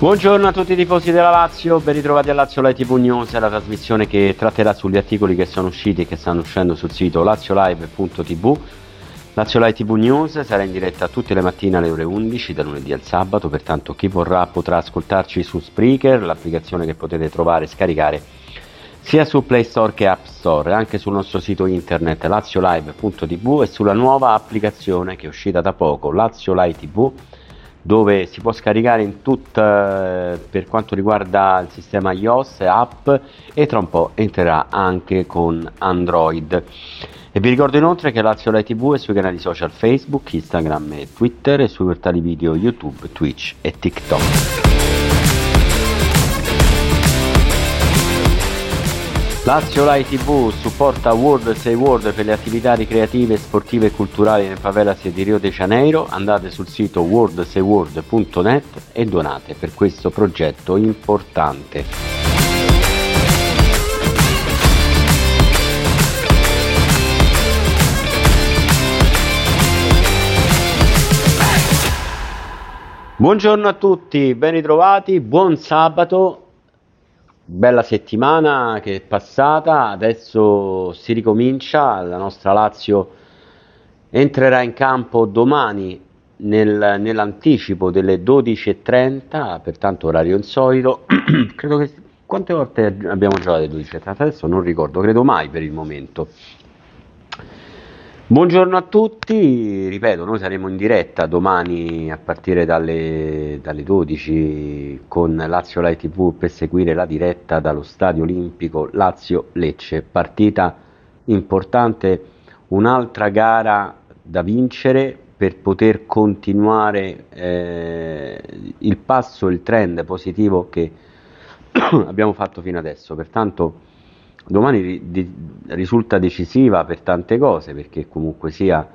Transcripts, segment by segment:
Buongiorno a tutti i tifosi della Lazio, ben ritrovati a Lazio Live TV News, la trasmissione che tratterà sugli articoli che sono usciti e che stanno uscendo sul sito laziolive.tv. Lazio Live TV News sarà in diretta tutte le mattine alle ore 11 da lunedì al sabato, pertanto chi vorrà potrà ascoltarci su Spreaker, l'applicazione che potete trovare e scaricare sia su Play Store che App Store, anche sul nostro sito internet laziolive.tv e sulla nuova applicazione che è uscita da poco, Lazio Live TV dove si può scaricare in tutta per quanto riguarda il sistema iOS app e tra un po' entrerà anche con Android. E vi ricordo inoltre che Lazio Live TV è sui canali social Facebook, Instagram e Twitter e sui portali video YouTube, Twitch e TikTok. Lazio Live TV supporta World Say World per le attività ricreative, sportive e culturali nel favelas di Rio de Janeiro. Andate sul sito worldsayworld.net e donate per questo progetto importante. Buongiorno a tutti, ben ritrovati, buon sabato bella settimana che è passata, adesso si ricomincia, la nostra Lazio entrerà in campo domani nel, nell'anticipo delle 12.30, pertanto orario insolito, credo che quante volte abbiamo giocato alle 12.30? Adesso non ricordo, credo mai per il momento. Buongiorno a tutti, ripeto, noi saremo in diretta domani a partire dalle, dalle 12 con Lazio Live TV per seguire la diretta dallo Stadio Olimpico Lazio-Lecce, partita importante, un'altra gara da vincere per poter continuare eh, il passo, il trend positivo che abbiamo fatto fino adesso, pertanto domani ri- di- risulta decisiva per tante cose, perché comunque sia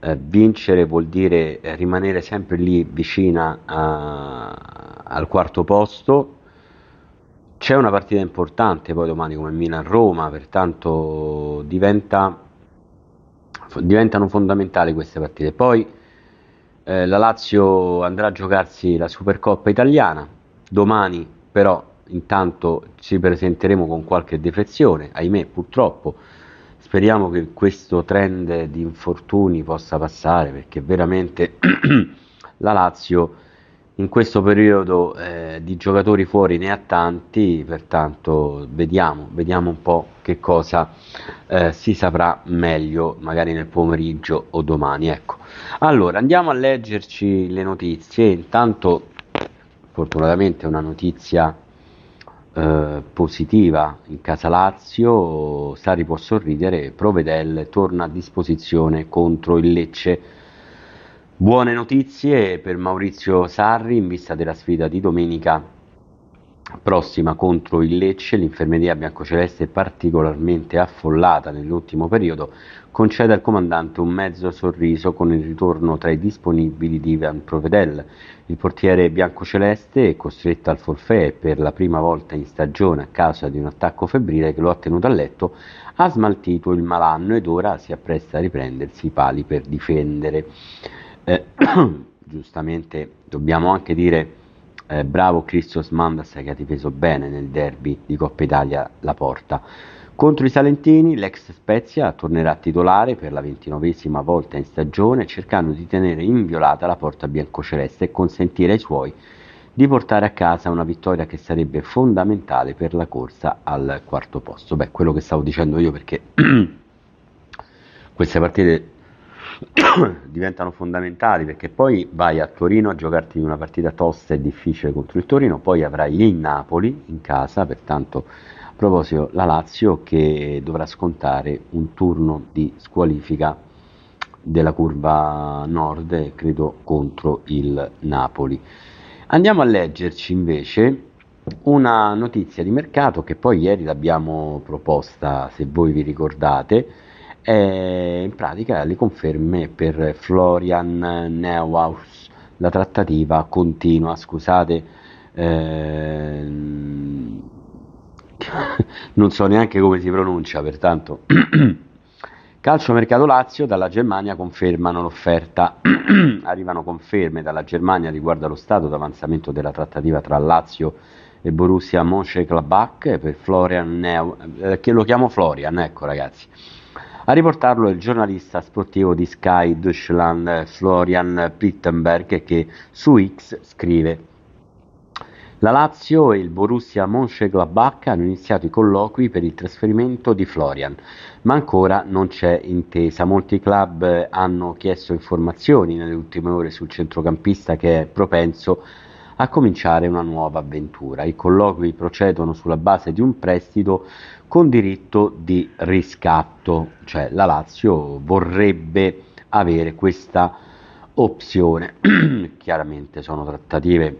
eh, vincere vuol dire eh, rimanere sempre lì vicina a- al quarto posto. C'è una partita importante poi domani come Milan-Roma, pertanto diventa, diventano fondamentali queste partite. Poi eh, la Lazio andrà a giocarsi la Supercoppa italiana, domani però intanto ci presenteremo con qualche defezione, ahimè purtroppo. Speriamo che questo trend di infortuni possa passare perché veramente la Lazio in questo periodo eh, di giocatori fuori ne ha tanti, pertanto vediamo, vediamo un po' che cosa eh, si saprà meglio magari nel pomeriggio o domani. Ecco. Allora andiamo a leggerci le notizie, intanto fortunatamente una notizia eh, positiva in casa Lazio, Sari può sorridere, Provedel torna a disposizione contro il Lecce. Buone notizie per Maurizio Sarri in vista della sfida di domenica prossima contro il Lecce, l'infermeria biancoceleste particolarmente affollata nell'ultimo periodo, concede al comandante un mezzo sorriso con il ritorno tra i disponibili di Ivan Provedel. Il portiere biancoceleste, costretto al forfè per la prima volta in stagione a causa di un attacco febbrile che lo ha tenuto a letto, ha smaltito il malanno ed ora si appresta a riprendersi i pali per difendere. Eh, giustamente dobbiamo anche dire eh, bravo Christos Mandas che ha difeso bene nel derby di Coppa Italia la porta. Contro i Salentini l'ex Spezia tornerà titolare per la ventinovesima volta in stagione cercando di tenere inviolata la porta biancoceleste e consentire ai suoi di portare a casa una vittoria che sarebbe fondamentale per la corsa al quarto posto. Beh, quello che stavo dicendo io perché queste partite diventano fondamentali perché poi vai a Torino a giocarti una partita tosta e difficile contro il Torino, poi avrai il Napoli in casa, pertanto a proposito la Lazio che dovrà scontare un turno di squalifica della curva nord, credo contro il Napoli. Andiamo a leggerci invece una notizia di mercato che poi ieri l'abbiamo proposta, se voi vi ricordate, e in pratica le conferme per Florian Neuhaus, la trattativa continua, scusate, ehm, non so neanche come si pronuncia, pertanto Calcio Mercato Lazio dalla Germania confermano l'offerta. Arrivano conferme dalla Germania riguardo allo stato d'avanzamento della trattativa tra Lazio e Borussia Mönchengladbach per Florian Neu, eh, che lo chiamo Florian, ecco ragazzi. A riportarlo è il giornalista sportivo di Sky Deutschland Florian Pittenberg che su X scrive la Lazio e il Borussia Mönchengladbach hanno iniziato i colloqui per il trasferimento di Florian, ma ancora non c'è intesa. Molti club hanno chiesto informazioni nelle ultime ore sul centrocampista che è propenso a cominciare una nuova avventura. I colloqui procedono sulla base di un prestito con diritto di riscatto, cioè la Lazio vorrebbe avere questa opzione. Chiaramente sono trattative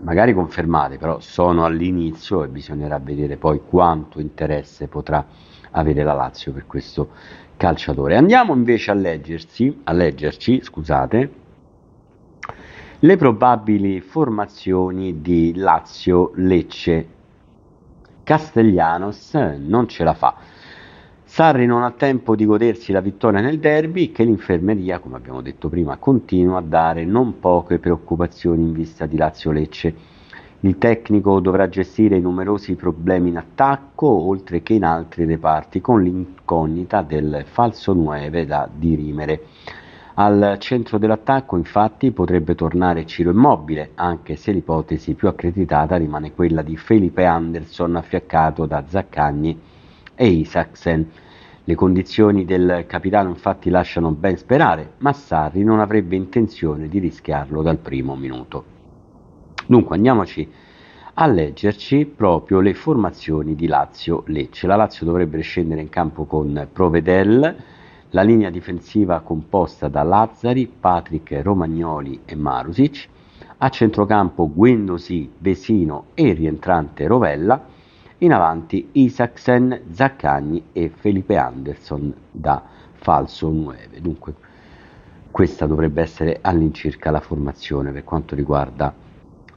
magari confermate, però sono all'inizio e bisognerà vedere poi quanto interesse potrà avere la Lazio per questo calciatore. Andiamo invece a, leggersi, a leggerci, scusate, le probabili formazioni di Lazio-Lecce Castellanos non ce la fa. Sarri non ha tempo di godersi la vittoria nel derby che l'infermeria, come abbiamo detto prima, continua a dare non poche preoccupazioni in vista di Lazio-Lecce. Il tecnico dovrà gestire i numerosi problemi in attacco, oltre che in altri reparti, con l'incognita del falso 9 da dirimere. Al centro dell'attacco infatti potrebbe tornare Ciro Immobile, anche se l'ipotesi più accreditata rimane quella di Felipe Anderson affiaccato da Zaccagni e Isaacsen. Le condizioni del capitano infatti lasciano ben sperare, ma Sarri non avrebbe intenzione di rischiarlo dal primo minuto. Dunque andiamoci a leggerci proprio le formazioni di Lazio-Lecce. La Lazio dovrebbe scendere in campo con Provedel, la linea difensiva composta da Lazzari, Patrick Romagnoli e Marusic, a centrocampo Guendosì, Vesino e rientrante Rovella, in avanti Isaacsen, Zaccagni e Felipe Anderson da falso 9. Dunque questa dovrebbe essere all'incirca la formazione per quanto riguarda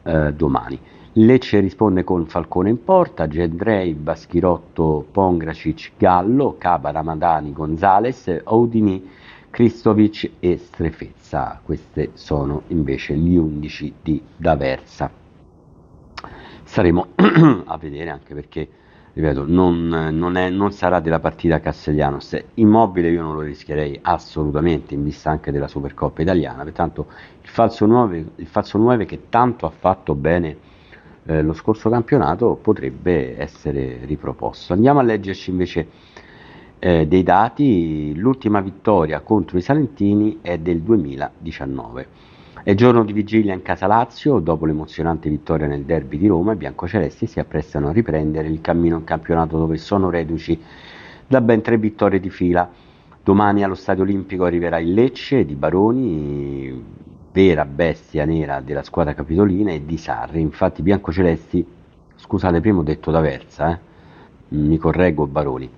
eh, domani. Lecce risponde con Falcone in porta, Gendrei, Baschirotto, Pongracic, Gallo, Caba, Ramadani, Gonzales, Audini, Kristovic e Strefezza. Questi sono invece gli 11 di D'Aversa. Staremo a vedere anche perché, ripeto, non, non, è, non sarà della partita Castellanos. Immobile io non lo rischierei assolutamente in vista anche della Supercoppa italiana, pertanto il falso 9, il falso 9 che tanto ha fatto bene eh, lo scorso campionato potrebbe essere riproposto. Andiamo a leggerci invece eh, dei dati, l'ultima vittoria contro i Salentini è del 2019. È giorno di vigilia in casa Lazio, dopo l'emozionante vittoria nel derby di Roma, i biancocelesti si apprestano a riprendere il cammino in campionato dove sono reduci da ben tre vittorie di fila Domani allo Stadio Olimpico arriverà il Lecce di Baroni, vera bestia nera della squadra capitolina e di Sarri. Infatti, biancocelesti, scusate, prima ho detto d'Aversa, eh? mi correggo Baroni.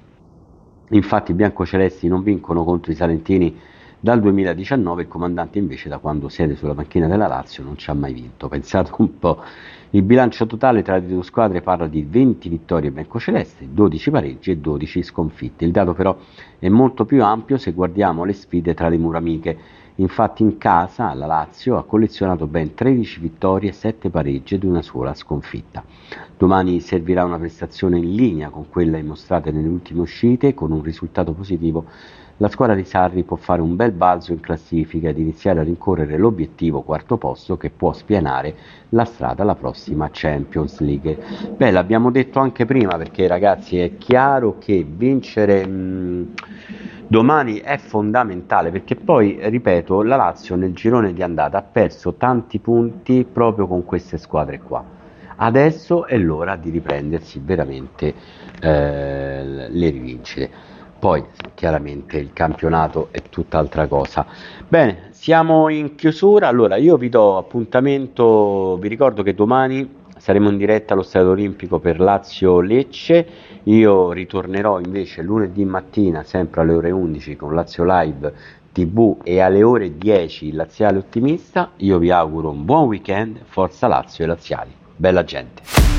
Infatti, i biancocelesti non vincono contro i salentini dal 2019, il comandante invece da quando siede sulla panchina della Lazio non ci ha mai vinto. Pensate un po', il bilancio totale tra le due squadre parla di 20 vittorie biancoceleste, 12 pareggi e 12 sconfitte. Il dato però è molto più ampio se guardiamo le sfide tra le mura amiche. Infatti in casa la Lazio ha collezionato ben 13 vittorie, 7 pareggi ed una sola sconfitta. Domani servirà una prestazione in linea con quella dimostrata nelle ultime uscite, con un risultato positivo la squadra di Sarri può fare un bel balzo in classifica ed iniziare a rincorrere l'obiettivo quarto posto che può spianare la strada alla prossima Champions League. Beh, l'abbiamo detto anche prima perché ragazzi è chiaro che vincere mh, domani è fondamentale perché poi, ripeto, la Lazio nel girone di andata ha perso tanti punti proprio con queste squadre qua. Adesso è l'ora di riprendersi veramente eh, le rivincite. Poi chiaramente il campionato è tutt'altra cosa. Bene, siamo in chiusura. Allora io vi do appuntamento, vi ricordo che domani saremo in diretta allo Stadio Olimpico per Lazio Lecce. Io ritornerò invece lunedì mattina, sempre alle ore 11 con Lazio Live TV e alle ore 10 il Laziale Ottimista. Io vi auguro un buon weekend, forza Lazio e Laziali. Bella gente.